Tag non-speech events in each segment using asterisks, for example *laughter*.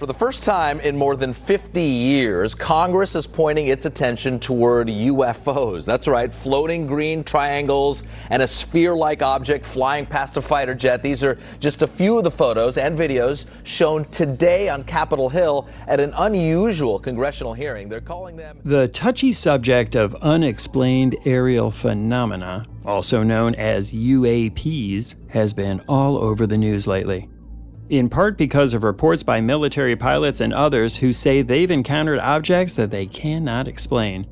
For the first time in more than 50 years, Congress is pointing its attention toward UFOs. That's right, floating green triangles and a sphere like object flying past a fighter jet. These are just a few of the photos and videos shown today on Capitol Hill at an unusual congressional hearing. They're calling them the touchy subject of unexplained aerial phenomena, also known as UAPs, has been all over the news lately in part because of reports by military pilots and others who say they've encountered objects that they cannot explain.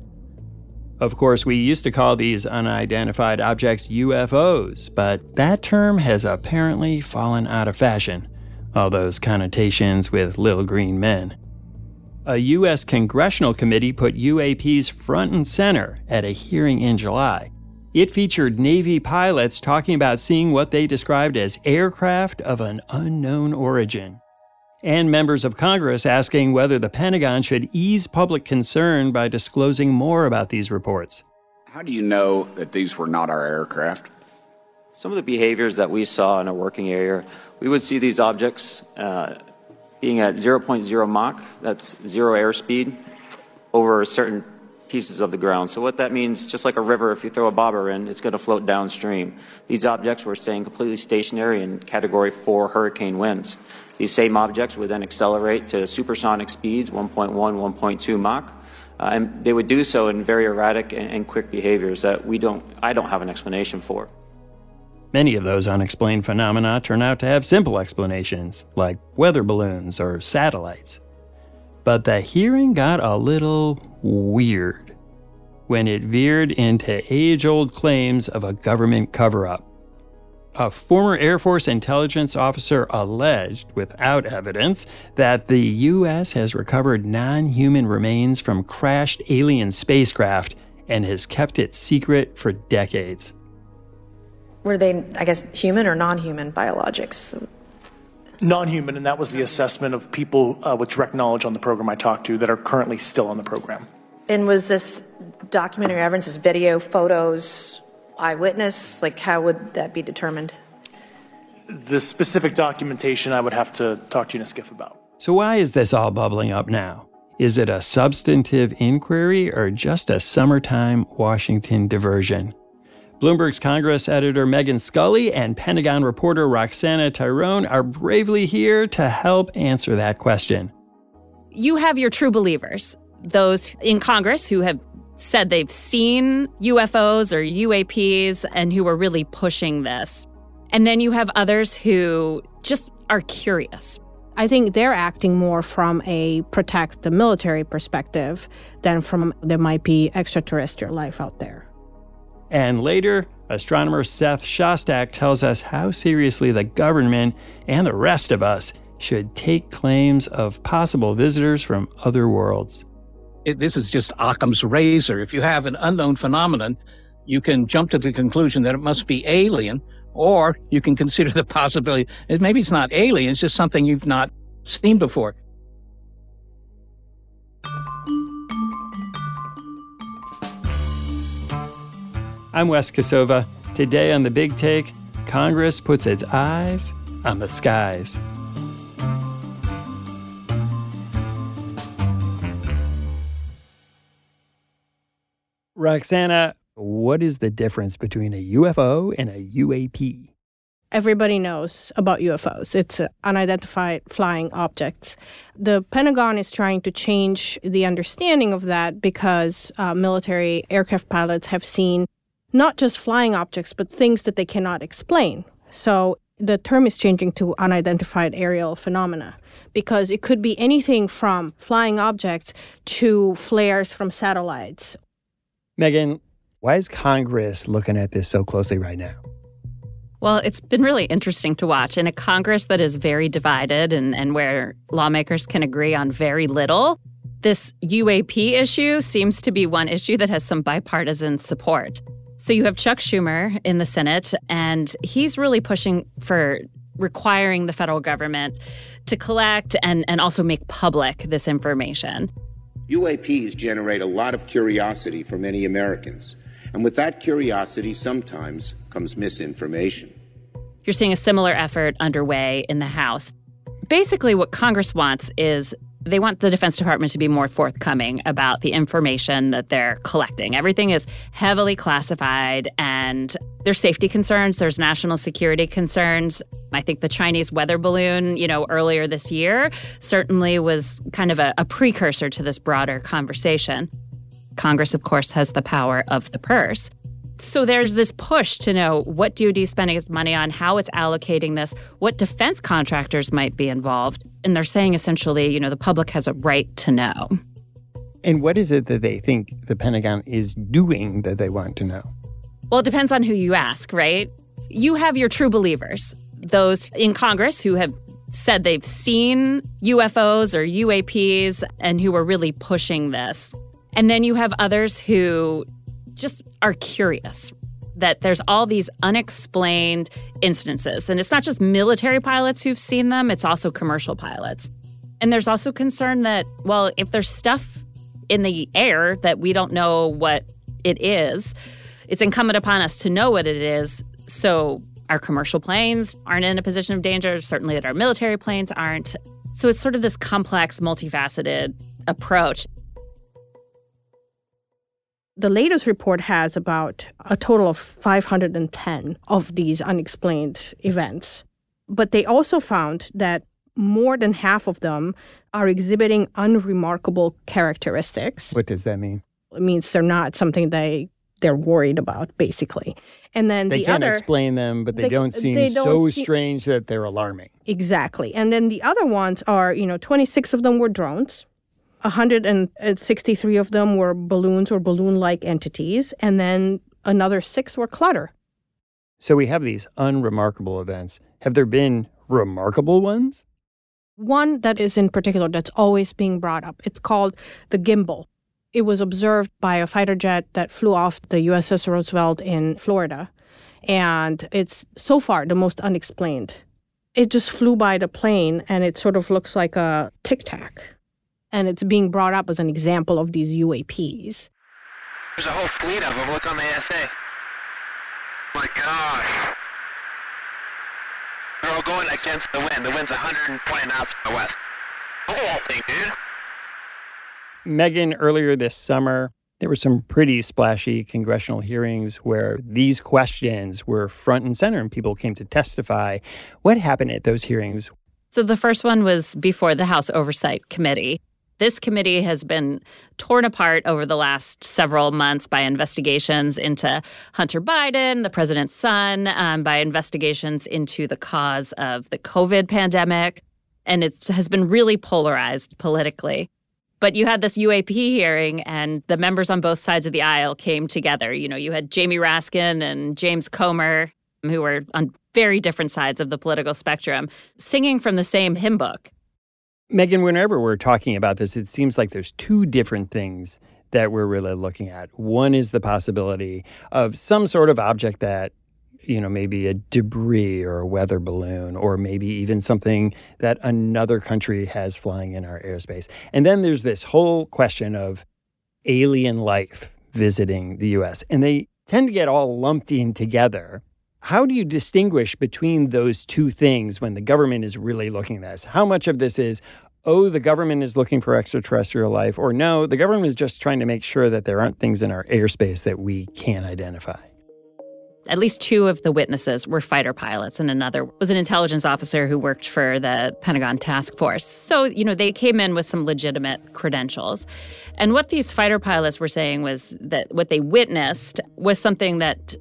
Of course, we used to call these unidentified objects UFOs, but that term has apparently fallen out of fashion, all those connotations with little green men. A U.S. congressional committee put UAPs front and center at a hearing in July it featured Navy pilots talking about seeing what they described as aircraft of an unknown origin, and members of Congress asking whether the Pentagon should ease public concern by disclosing more about these reports. How do you know that these were not our aircraft? Some of the behaviors that we saw in a working area, we would see these objects uh, being at 0.0 Mach, that's zero airspeed, over a certain pieces of the ground. So what that means, just like a river, if you throw a bobber in, it's going to float downstream. These objects were staying completely stationary in Category 4 hurricane winds. These same objects would then accelerate to supersonic speeds, 1.1, 1.2 Mach, uh, and they would do so in very erratic and, and quick behaviors that we don't, I don't have an explanation for. Many of those unexplained phenomena turn out to have simple explanations, like weather balloons or satellites. But the hearing got a little weird when it veered into age old claims of a government cover up. A former Air Force intelligence officer alleged, without evidence, that the U.S. has recovered non human remains from crashed alien spacecraft and has kept it secret for decades. Were they, I guess, human or non human biologics? Non-human, and that was the assessment of people uh, with direct knowledge on the program I talked to that are currently still on the program. And was this documentary evidence, this video, photos, eyewitness? Like, how would that be determined? The specific documentation I would have to talk to you in a SCIF about. So, why is this all bubbling up now? Is it a substantive inquiry or just a summertime Washington diversion? Bloomberg's Congress editor Megan Scully and Pentagon reporter Roxana Tiron are bravely here to help answer that question. You have your true believers, those in Congress who have said they've seen UFOs or UAPs and who are really pushing this. And then you have others who just are curious. I think they're acting more from a protect the military perspective than from there might be extraterrestrial life out there. And later, astronomer Seth Shostak tells us how seriously the government and the rest of us should take claims of possible visitors from other worlds. It, this is just Occam's razor. If you have an unknown phenomenon, you can jump to the conclusion that it must be alien, or you can consider the possibility maybe it's not alien, it's just something you've not seen before. I'm Wes Kosova. Today on The Big Take, Congress puts its eyes on the skies. Roxana, what is the difference between a UFO and a UAP? Everybody knows about UFOs. It's unidentified flying objects. The Pentagon is trying to change the understanding of that because uh, military aircraft pilots have seen not just flying objects, but things that they cannot explain. So the term is changing to unidentified aerial phenomena because it could be anything from flying objects to flares from satellites. Megan, why is Congress looking at this so closely right now? Well, it's been really interesting to watch in a Congress that is very divided and, and where lawmakers can agree on very little. This UAP issue seems to be one issue that has some bipartisan support. So you have Chuck Schumer in the Senate, and he's really pushing for requiring the federal government to collect and, and also make public this information. UAPs generate a lot of curiosity for many Americans. And with that curiosity, sometimes comes misinformation. You're seeing a similar effort underway in the House. Basically, what Congress wants is they want the Defense Department to be more forthcoming about the information that they're collecting. Everything is heavily classified, and there's safety concerns, there's national security concerns. I think the Chinese weather balloon, you know, earlier this year certainly was kind of a, a precursor to this broader conversation. Congress, of course, has the power of the purse. So there's this push to know what DoD is spending its money on, how it's allocating this, what defense contractors might be involved. And they're saying essentially, you know, the public has a right to know. And what is it that they think the Pentagon is doing that they want to know? Well, it depends on who you ask, right? You have your true believers, those in Congress who have said they've seen UFOs or UAPs and who are really pushing this. And then you have others who just are curious that there's all these unexplained instances. And it's not just military pilots who've seen them, it's also commercial pilots. And there's also concern that, well, if there's stuff in the air that we don't know what it is, it's incumbent upon us to know what it is. So our commercial planes aren't in a position of danger, certainly that our military planes aren't. So it's sort of this complex, multifaceted approach the latest report has about a total of 510 of these unexplained events. But they also found that more than half of them are exhibiting unremarkable characteristics. What does that mean? It means they're not something they they're worried about, basically. And then they the can other explain them, but they, they don't seem they don't so see- strange that they're alarming. exactly. And then the other ones are, you know, 26 of them were drones. 163 of them were balloons or balloon like entities, and then another six were clutter. So we have these unremarkable events. Have there been remarkable ones? One that is in particular that's always being brought up. It's called the gimbal. It was observed by a fighter jet that flew off the USS Roosevelt in Florida. And it's so far the most unexplained. It just flew by the plane and it sort of looks like a tic tac. And it's being brought up as an example of these UAPs. There's a whole fleet of them. Look on the ASA. My gosh. They're all going against the wind. The wind's 120 knots from the west. Look at that thing, dude. Megan, earlier this summer, there were some pretty splashy congressional hearings where these questions were front and center and people came to testify. What happened at those hearings? So the first one was before the House Oversight Committee. This committee has been torn apart over the last several months by investigations into Hunter Biden, the president's son, um, by investigations into the cause of the COVID pandemic. And it has been really polarized politically. But you had this UAP hearing, and the members on both sides of the aisle came together. You know, you had Jamie Raskin and James Comer, who were on very different sides of the political spectrum, singing from the same hymn book. Megan, whenever we're talking about this, it seems like there's two different things that we're really looking at. One is the possibility of some sort of object that, you know, maybe a debris or a weather balloon, or maybe even something that another country has flying in our airspace. And then there's this whole question of alien life visiting the US. And they tend to get all lumped in together. How do you distinguish between those two things when the government is really looking at this? How much of this is, oh, the government is looking for extraterrestrial life, or no, the government is just trying to make sure that there aren't things in our airspace that we can't identify? At least two of the witnesses were fighter pilots, and another was an intelligence officer who worked for the Pentagon Task Force. So, you know, they came in with some legitimate credentials. And what these fighter pilots were saying was that what they witnessed was something that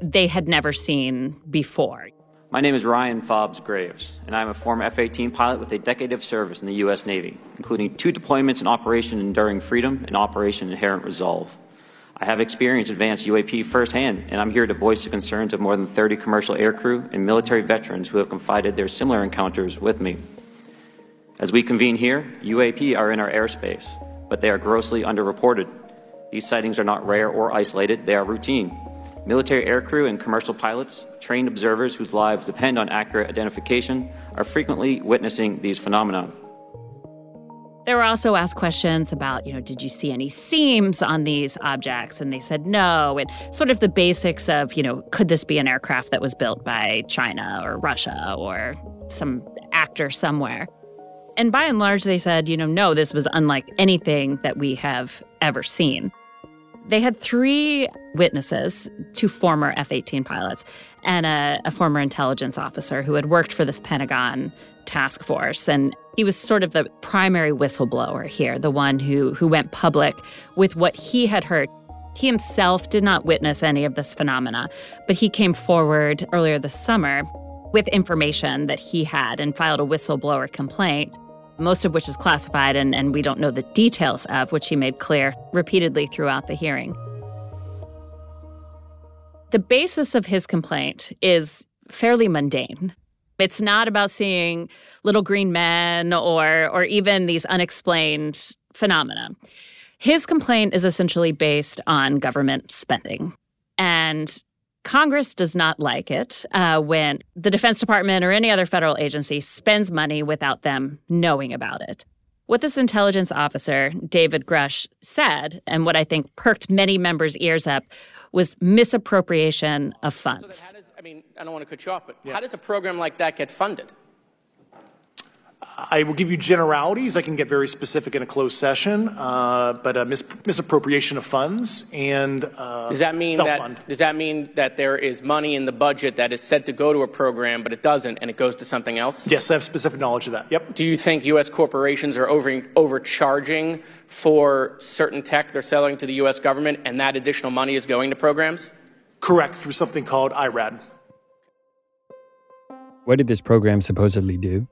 they had never seen before. My name is Ryan Fobbs Graves, and I'm a former F 18 pilot with a decade of service in the U.S. Navy, including two deployments in Operation Enduring Freedom and Operation Inherent Resolve. I have experienced advanced UAP firsthand, and I'm here to voice the concerns of more than 30 commercial aircrew and military veterans who have confided their similar encounters with me. As we convene here, UAP are in our airspace, but they are grossly underreported. These sightings are not rare or isolated, they are routine. Military aircrew and commercial pilots, trained observers whose lives depend on accurate identification, are frequently witnessing these phenomena. There were also asked questions about, you know, did you see any seams on these objects? And they said no. And sort of the basics of, you know, could this be an aircraft that was built by China or Russia or some actor somewhere? And by and large, they said, you know, no, this was unlike anything that we have ever seen. They had three witnesses, two former F 18 pilots, and a, a, former intelligence officer who had worked for this Pentagon task force. And he was sort of the primary whistleblower here, the one who, who went public with what he had heard. He himself did not witness any of this phenomena, but he came forward earlier this summer with information that he had and filed a whistleblower complaint most of which is classified and, and we don't know the details of, which he made clear repeatedly throughout the hearing. The basis of his complaint is fairly mundane. It's not about seeing little green men or or even these unexplained phenomena. His complaint is essentially based on government spending. And Congress does not like it uh, when the Defense Department or any other federal agency spends money without them knowing about it. What this intelligence officer, David Grusch, said, and what I think perked many members' ears up, was misappropriation of funds. So does, I mean, I don't want to cut you off, but yeah. how does a program like that get funded? I will give you generalities. I can get very specific in a closed session, uh, but a mis- misappropriation of funds and uh, does that mean self-fund. that does that mean that there is money in the budget that is said to go to a program, but it doesn't, and it goes to something else? Yes, I have specific knowledge of that. Yep. Do you think U.S. corporations are over overcharging for certain tech they're selling to the U.S. government, and that additional money is going to programs? Correct, through something called IRAD. What did this program supposedly do?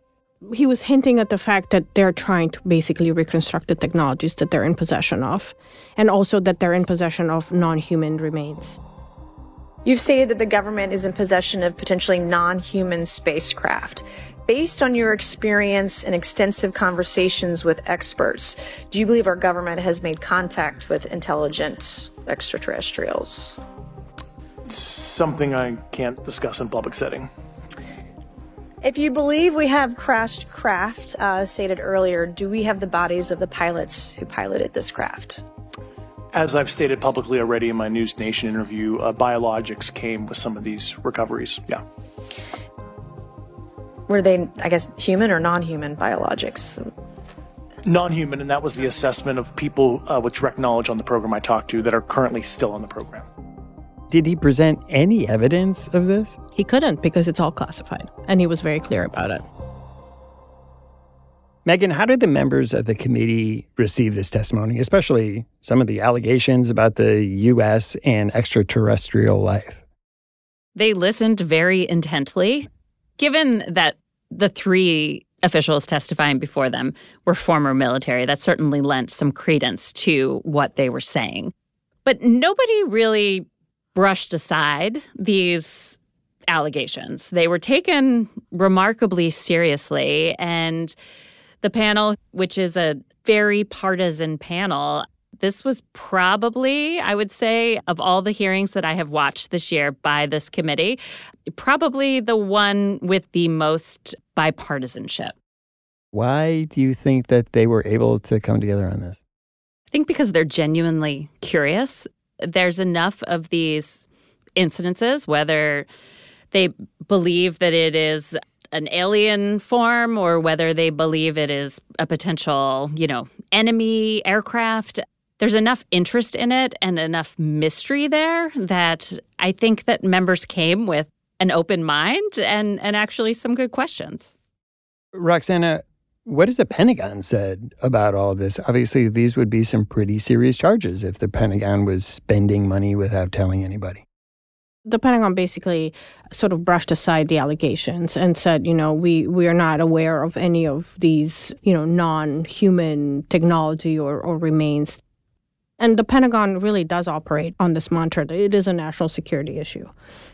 He was hinting at the fact that they're trying to basically reconstruct the technologies that they're in possession of, and also that they're in possession of non human remains. You've stated that the government is in possession of potentially non human spacecraft. Based on your experience and extensive conversations with experts, do you believe our government has made contact with intelligent extraterrestrials? Something I can't discuss in public setting. If you believe we have crashed craft, uh, stated earlier, do we have the bodies of the pilots who piloted this craft? As I've stated publicly already in my News Nation interview, uh, biologics came with some of these recoveries. Yeah. Were they, I guess, human or non human biologics? Non human, and that was the assessment of people uh, with direct knowledge on the program I talked to that are currently still on the program. Did he present any evidence of this? He couldn't because it's all classified, and he was very clear about it. Megan, how did the members of the committee receive this testimony, especially some of the allegations about the U.S. and extraterrestrial life? They listened very intently. Given that the three officials testifying before them were former military, that certainly lent some credence to what they were saying. But nobody really brushed aside these allegations. They were taken remarkably seriously. And the panel, which is a very partisan panel, this was probably, I would say, of all the hearings that I have watched this year by this committee, probably the one with the most bipartisanship. Why do you think that they were able to come together on this? I think because they're genuinely curious there's enough of these incidences, whether they believe that it is an alien form or whether they believe it is a potential, you know, enemy aircraft. There's enough interest in it and enough mystery there that I think that members came with an open mind and, and actually some good questions. Roxana, what has the Pentagon said about all of this? Obviously, these would be some pretty serious charges if the Pentagon was spending money without telling anybody. The Pentagon basically sort of brushed aside the allegations and said, you know, we, we are not aware of any of these, you know, non human technology or, or remains. And the Pentagon really does operate on this mantra it is a national security issue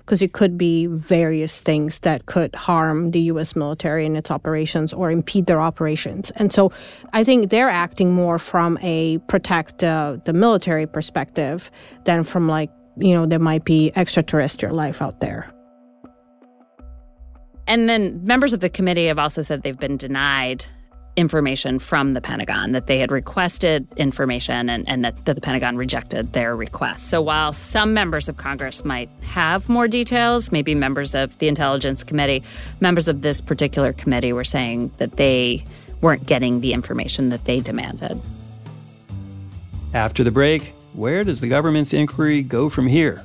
because it could be various things that could harm the U.S. military and its operations or impede their operations. And so I think they're acting more from a protect uh, the military perspective than from like, you know, there might be extraterrestrial life out there. And then members of the committee have also said they've been denied information from the Pentagon, that they had requested information and, and that, that the Pentagon rejected their request. So while some members of Congress might have more details, maybe members of the Intelligence Committee, members of this particular committee were saying that they weren't getting the information that they demanded. After the break, where does the government's inquiry go from here?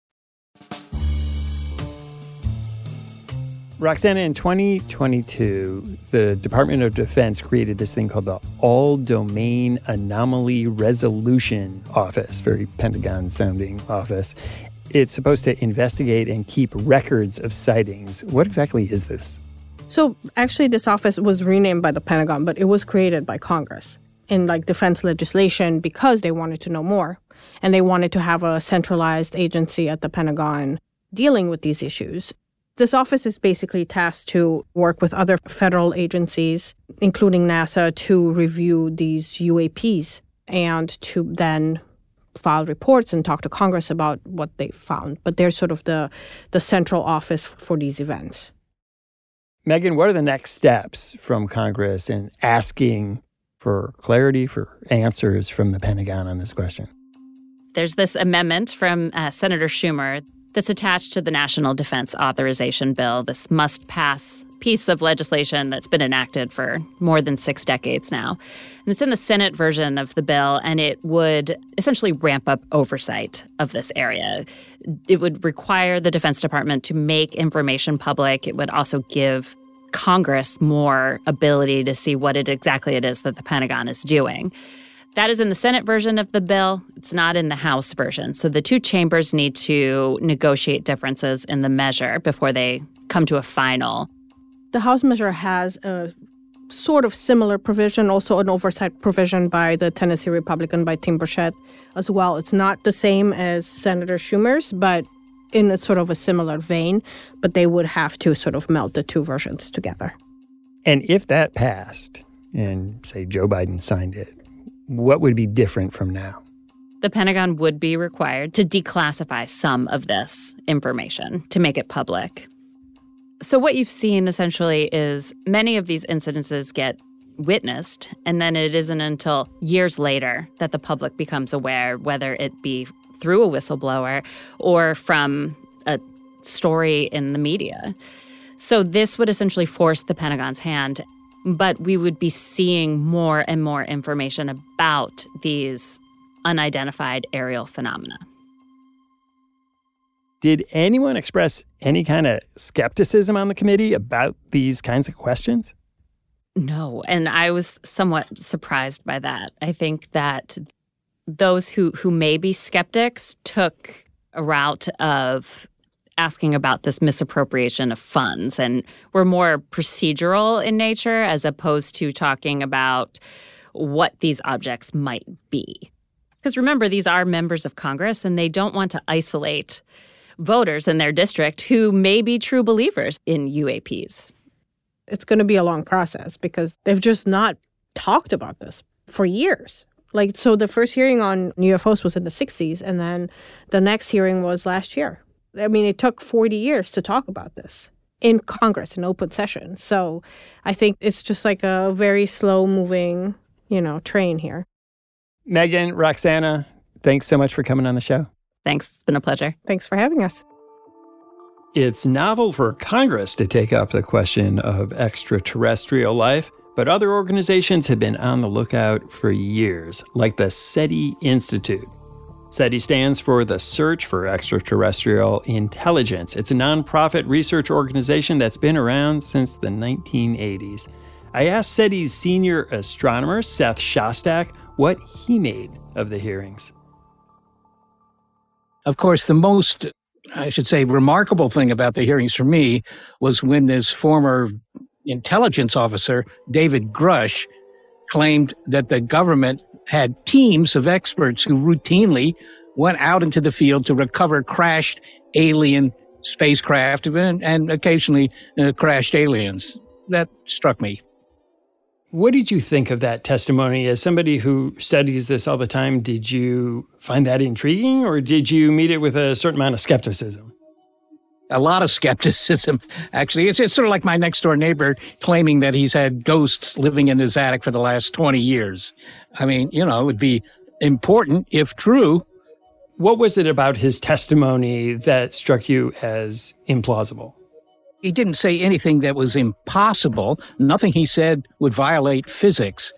Roxana, in 2022, the Department of Defense created this thing called the All Domain Anomaly Resolution Office, very Pentagon sounding office. It's supposed to investigate and keep records of sightings. What exactly is this? So, actually, this office was renamed by the Pentagon, but it was created by Congress in like defense legislation because they wanted to know more and they wanted to have a centralized agency at the Pentagon dealing with these issues. This office is basically tasked to work with other federal agencies, including NASA, to review these UAPs and to then file reports and talk to Congress about what they found. But they're sort of the, the central office for these events. Megan, what are the next steps from Congress in asking for clarity, for answers from the Pentagon on this question? There's this amendment from uh, Senator Schumer that's attached to the National Defense Authorization Bill, this must pass piece of legislation that's been enacted for more than six decades now. And it's in the Senate version of the bill, and it would essentially ramp up oversight of this area. It would require the Defense Department to make information public. It would also give Congress more ability to see what it exactly it is that the Pentagon is doing. That is in the Senate version of the bill. It's not in the House version. So the two chambers need to negotiate differences in the measure before they come to a final. The House measure has a sort of similar provision, also an oversight provision by the Tennessee Republican, by Tim Burchett as well. It's not the same as Senator Schumer's, but in a sort of a similar vein, but they would have to sort of melt the two versions together. And if that passed, and say Joe Biden signed it, what would be different from now? The Pentagon would be required to declassify some of this information to make it public. So, what you've seen essentially is many of these incidences get witnessed, and then it isn't until years later that the public becomes aware, whether it be through a whistleblower or from a story in the media. So, this would essentially force the Pentagon's hand but we would be seeing more and more information about these unidentified aerial phenomena. Did anyone express any kind of skepticism on the committee about these kinds of questions? No, and I was somewhat surprised by that. I think that those who who may be skeptics took a route of asking about this misappropriation of funds and were more procedural in nature as opposed to talking about what these objects might be. Because remember, these are members of Congress and they don't want to isolate voters in their district who may be true believers in UAPs. It's going to be a long process because they've just not talked about this for years. Like, so the first hearing on UFOs was in the 60s, and then the next hearing was last year. I mean, it took 40 years to talk about this in Congress in open session. So I think it's just like a very slow moving, you know, train here. Megan, Roxana, thanks so much for coming on the show. Thanks. It's been a pleasure. Thanks for having us. It's novel for Congress to take up the question of extraterrestrial life, but other organizations have been on the lookout for years, like the SETI Institute. SETI stands for the Search for Extraterrestrial Intelligence. It's a nonprofit research organization that's been around since the 1980s. I asked SETI's senior astronomer, Seth Shostak, what he made of the hearings. Of course, the most, I should say, remarkable thing about the hearings for me was when this former intelligence officer, David Grusch, claimed that the government had teams of experts who routinely went out into the field to recover crashed alien spacecraft and, and occasionally uh, crashed aliens. That struck me. What did you think of that testimony? As somebody who studies this all the time, did you find that intriguing or did you meet it with a certain amount of skepticism? A lot of skepticism, *laughs* actually. It's, it's sort of like my next door neighbor claiming that he's had ghosts living in his attic for the last 20 years. I mean, you know, it would be important if true. What was it about his testimony that struck you as implausible? He didn't say anything that was impossible. Nothing he said would violate physics.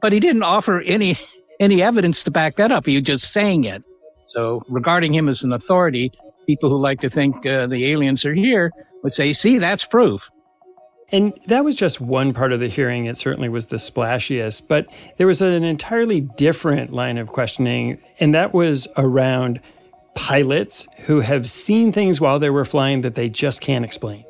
But he didn't offer any *laughs* any evidence to back that up. He was just saying it. So, regarding him as an authority, people who like to think uh, the aliens are here would say, "See, that's proof." And that was just one part of the hearing. It certainly was the splashiest, but there was an entirely different line of questioning, and that was around pilots who have seen things while they were flying that they just can't explain.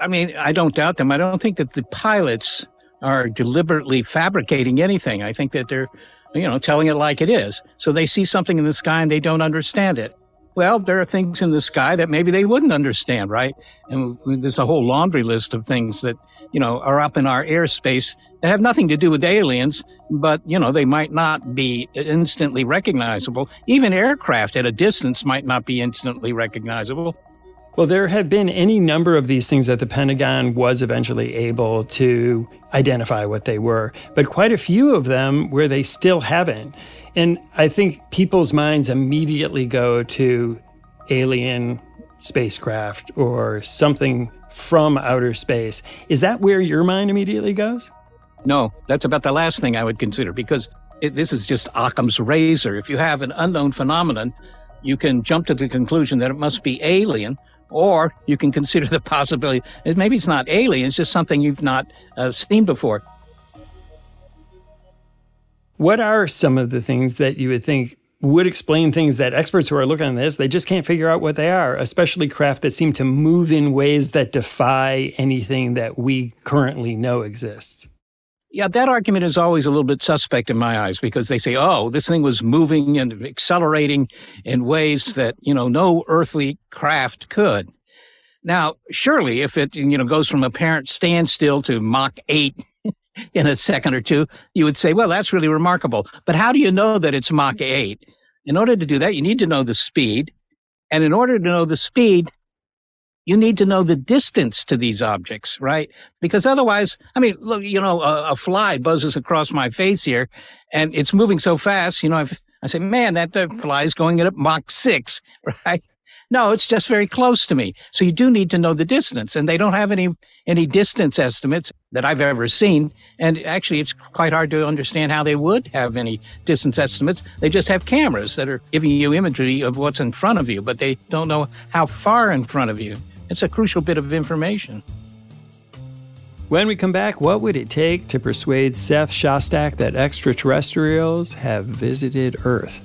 I mean, I don't doubt them. I don't think that the pilots are deliberately fabricating anything. I think that they're, you know, telling it like it is. So they see something in the sky and they don't understand it. Well, there are things in the sky that maybe they wouldn't understand, right? And there's a whole laundry list of things that, you know, are up in our airspace that have nothing to do with aliens, but, you know, they might not be instantly recognizable. Even aircraft at a distance might not be instantly recognizable. Well, there have been any number of these things that the Pentagon was eventually able to identify what they were, but quite a few of them where they still haven't. And I think people's minds immediately go to alien spacecraft or something from outer space. Is that where your mind immediately goes? No, that's about the last thing I would consider because it, this is just Occam's razor. If you have an unknown phenomenon, you can jump to the conclusion that it must be alien or you can consider the possibility maybe it's not alien, it's just something you've not uh, seen before. What are some of the things that you would think would explain things that experts who are looking at this, they just can't figure out what they are, especially craft that seem to move in ways that defy anything that we currently know exists? Yeah, that argument is always a little bit suspect in my eyes because they say, oh, this thing was moving and accelerating in ways that, you know, no earthly craft could. Now, surely if it, you know, goes from apparent standstill to Mach 8 *laughs* in a second or two, you would say, well, that's really remarkable. But how do you know that it's Mach 8? In order to do that, you need to know the speed. And in order to know the speed, you need to know the distance to these objects, right? Because otherwise, I mean, look, you know, a, a fly buzzes across my face here and it's moving so fast, you know, I've, I say, man, that mm. fly is going at Mach 6, *laughs* right? No, it's just very close to me. So you do need to know the distance, and they don't have any any distance estimates that I've ever seen. And actually, it's quite hard to understand how they would have any distance estimates. They just have cameras that are giving you imagery of what's in front of you, but they don't know how far in front of you. It's a crucial bit of information. When we come back, what would it take to persuade Seth Shostak that extraterrestrials have visited Earth?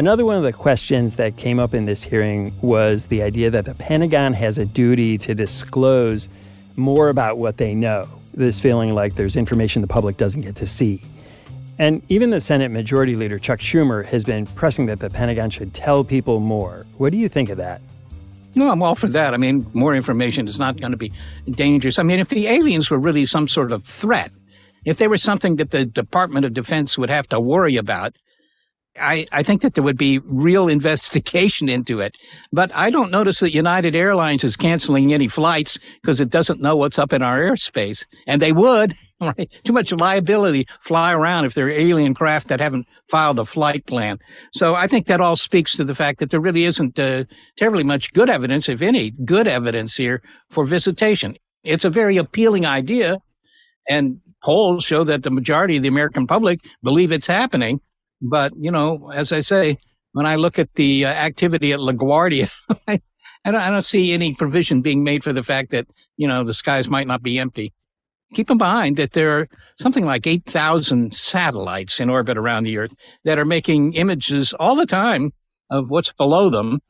Another one of the questions that came up in this hearing was the idea that the Pentagon has a duty to disclose more about what they know. This feeling like there's information the public doesn't get to see. And even the Senate Majority Leader Chuck Schumer has been pressing that the Pentagon should tell people more. What do you think of that? No, I'm all for that. I mean, more information is not going to be dangerous. I mean, if the aliens were really some sort of threat, if they were something that the Department of Defense would have to worry about, I, I think that there would be real investigation into it. But I don't notice that United Airlines is canceling any flights because it doesn't know what's up in our airspace. And they would, *laughs* right? Too much liability fly around if they're alien craft that haven't filed a flight plan. So I think that all speaks to the fact that there really isn't uh, terribly much good evidence, if any, good evidence here for visitation. It's a very appealing idea. And polls show that the majority of the American public believe it's happening. But, you know, as I say, when I look at the uh, activity at LaGuardia, *laughs* I, I, don't, I don't see any provision being made for the fact that, you know, the skies might not be empty. Keep in mind that there are something like 8,000 satellites in orbit around the Earth that are making images all the time of what's below them.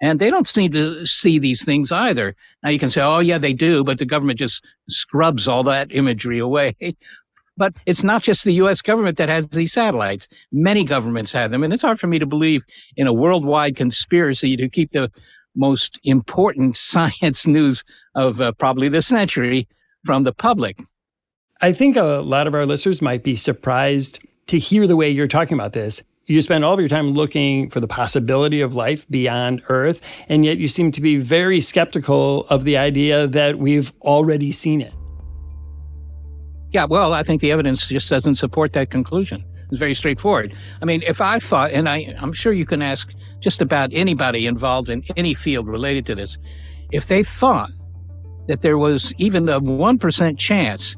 And they don't seem to see these things either. Now you can say, oh, yeah, they do, but the government just scrubs all that imagery away. *laughs* But it's not just the U.S. government that has these satellites. Many governments have them. And it's hard for me to believe in a worldwide conspiracy to keep the most important *laughs* science news of uh, probably the century from the public. I think a lot of our listeners might be surprised to hear the way you're talking about this. You spend all of your time looking for the possibility of life beyond Earth, and yet you seem to be very skeptical of the idea that we've already seen it. Yeah, well, I think the evidence just doesn't support that conclusion. It's very straightforward. I mean, if I thought, and I, I'm sure you can ask just about anybody involved in any field related to this, if they thought that there was even a 1% chance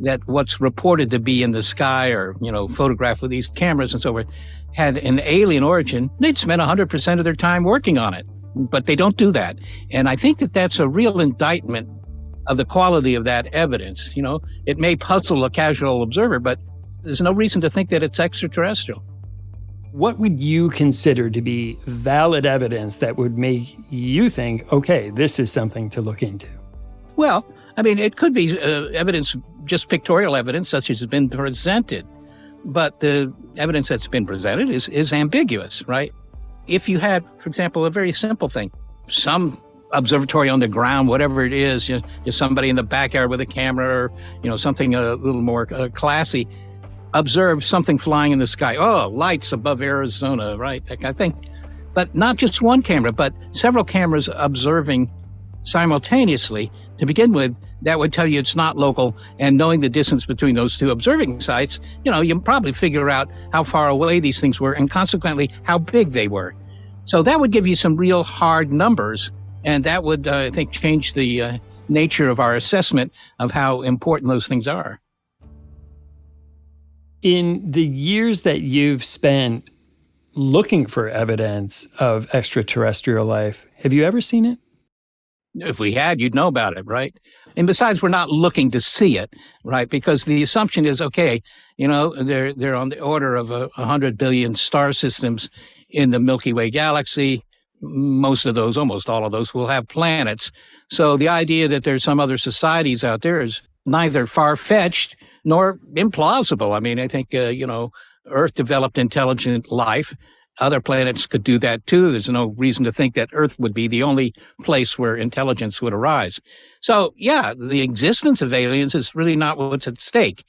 that what's reported to be in the sky or, you know, photographed with these cameras and so forth had an alien origin, they'd spend 100% of their time working on it. But they don't do that. And I think that that's a real indictment of the quality of that evidence. You know, it may puzzle a casual observer, but there's no reason to think that it's extraterrestrial. What would you consider to be valid evidence that would make you think, okay, this is something to look into? Well, I mean, it could be uh, evidence, just pictorial evidence, such as has been presented. But the evidence that's been presented is, is ambiguous, right? If you had, for example, a very simple thing, some observatory on the ground, whatever it is, you know, just somebody in the backyard with a camera or, you know, something a little more uh, classy, observe something flying in the sky. Oh, lights above Arizona, right? That kind of thing. But not just one camera, but several cameras observing simultaneously. To begin with, that would tell you it's not local. And knowing the distance between those two observing sites, you know, you probably figure out how far away these things were and consequently how big they were. So that would give you some real hard numbers and that would, uh, I think, change the uh, nature of our assessment of how important those things are. In the years that you've spent looking for evidence of extraterrestrial life, have you ever seen it? If we had, you'd know about it, right? And besides, we're not looking to see it, right? Because the assumption is, okay, you know, they're they're on the order of a, a hundred billion star systems in the Milky Way galaxy most of those, almost all of those, will have planets. So the idea that there's some other societies out there is neither far fetched nor implausible. I mean, I think, uh, you know, Earth developed intelligent life. Other planets could do that too. There's no reason to think that Earth would be the only place where intelligence would arise. So, yeah, the existence of aliens is really not what's at stake.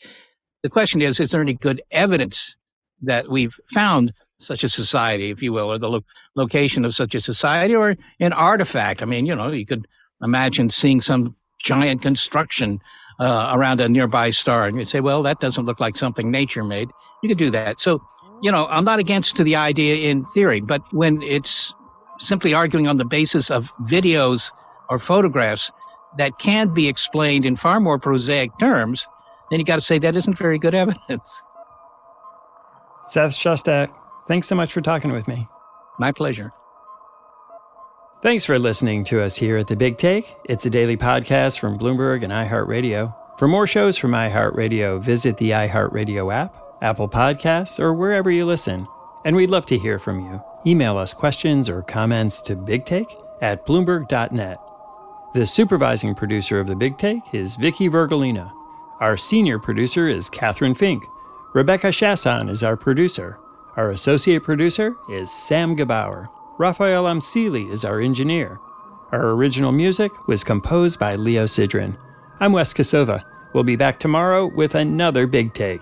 The question is, is there any good evidence that we've found such a society, if you will, or the lo- location of such a society, or an artifact. I mean, you know, you could imagine seeing some giant construction uh, around a nearby star, and you'd say, well, that doesn't look like something nature made. You could do that. So, you know, I'm not against the idea in theory, but when it's simply arguing on the basis of videos or photographs that can be explained in far more prosaic terms, then you got to say that isn't very good *laughs* evidence. Seth Shostak, Thanks so much for talking with me. My pleasure. Thanks for listening to us here at The Big Take. It's a daily podcast from Bloomberg and iHeartRadio. For more shows from iHeartRadio, visit the iHeartRadio app, Apple Podcasts, or wherever you listen. And we'd love to hear from you. Email us questions or comments to bigtake at bloomberg.net. The supervising producer of The Big Take is Vicky Vergolina. Our senior producer is Catherine Fink. Rebecca Chasson is our producer. Our associate producer is Sam Gebauer. Raphael Amsili is our engineer. Our original music was composed by Leo Sidran. I'm Wes Kosova. We'll be back tomorrow with another big take.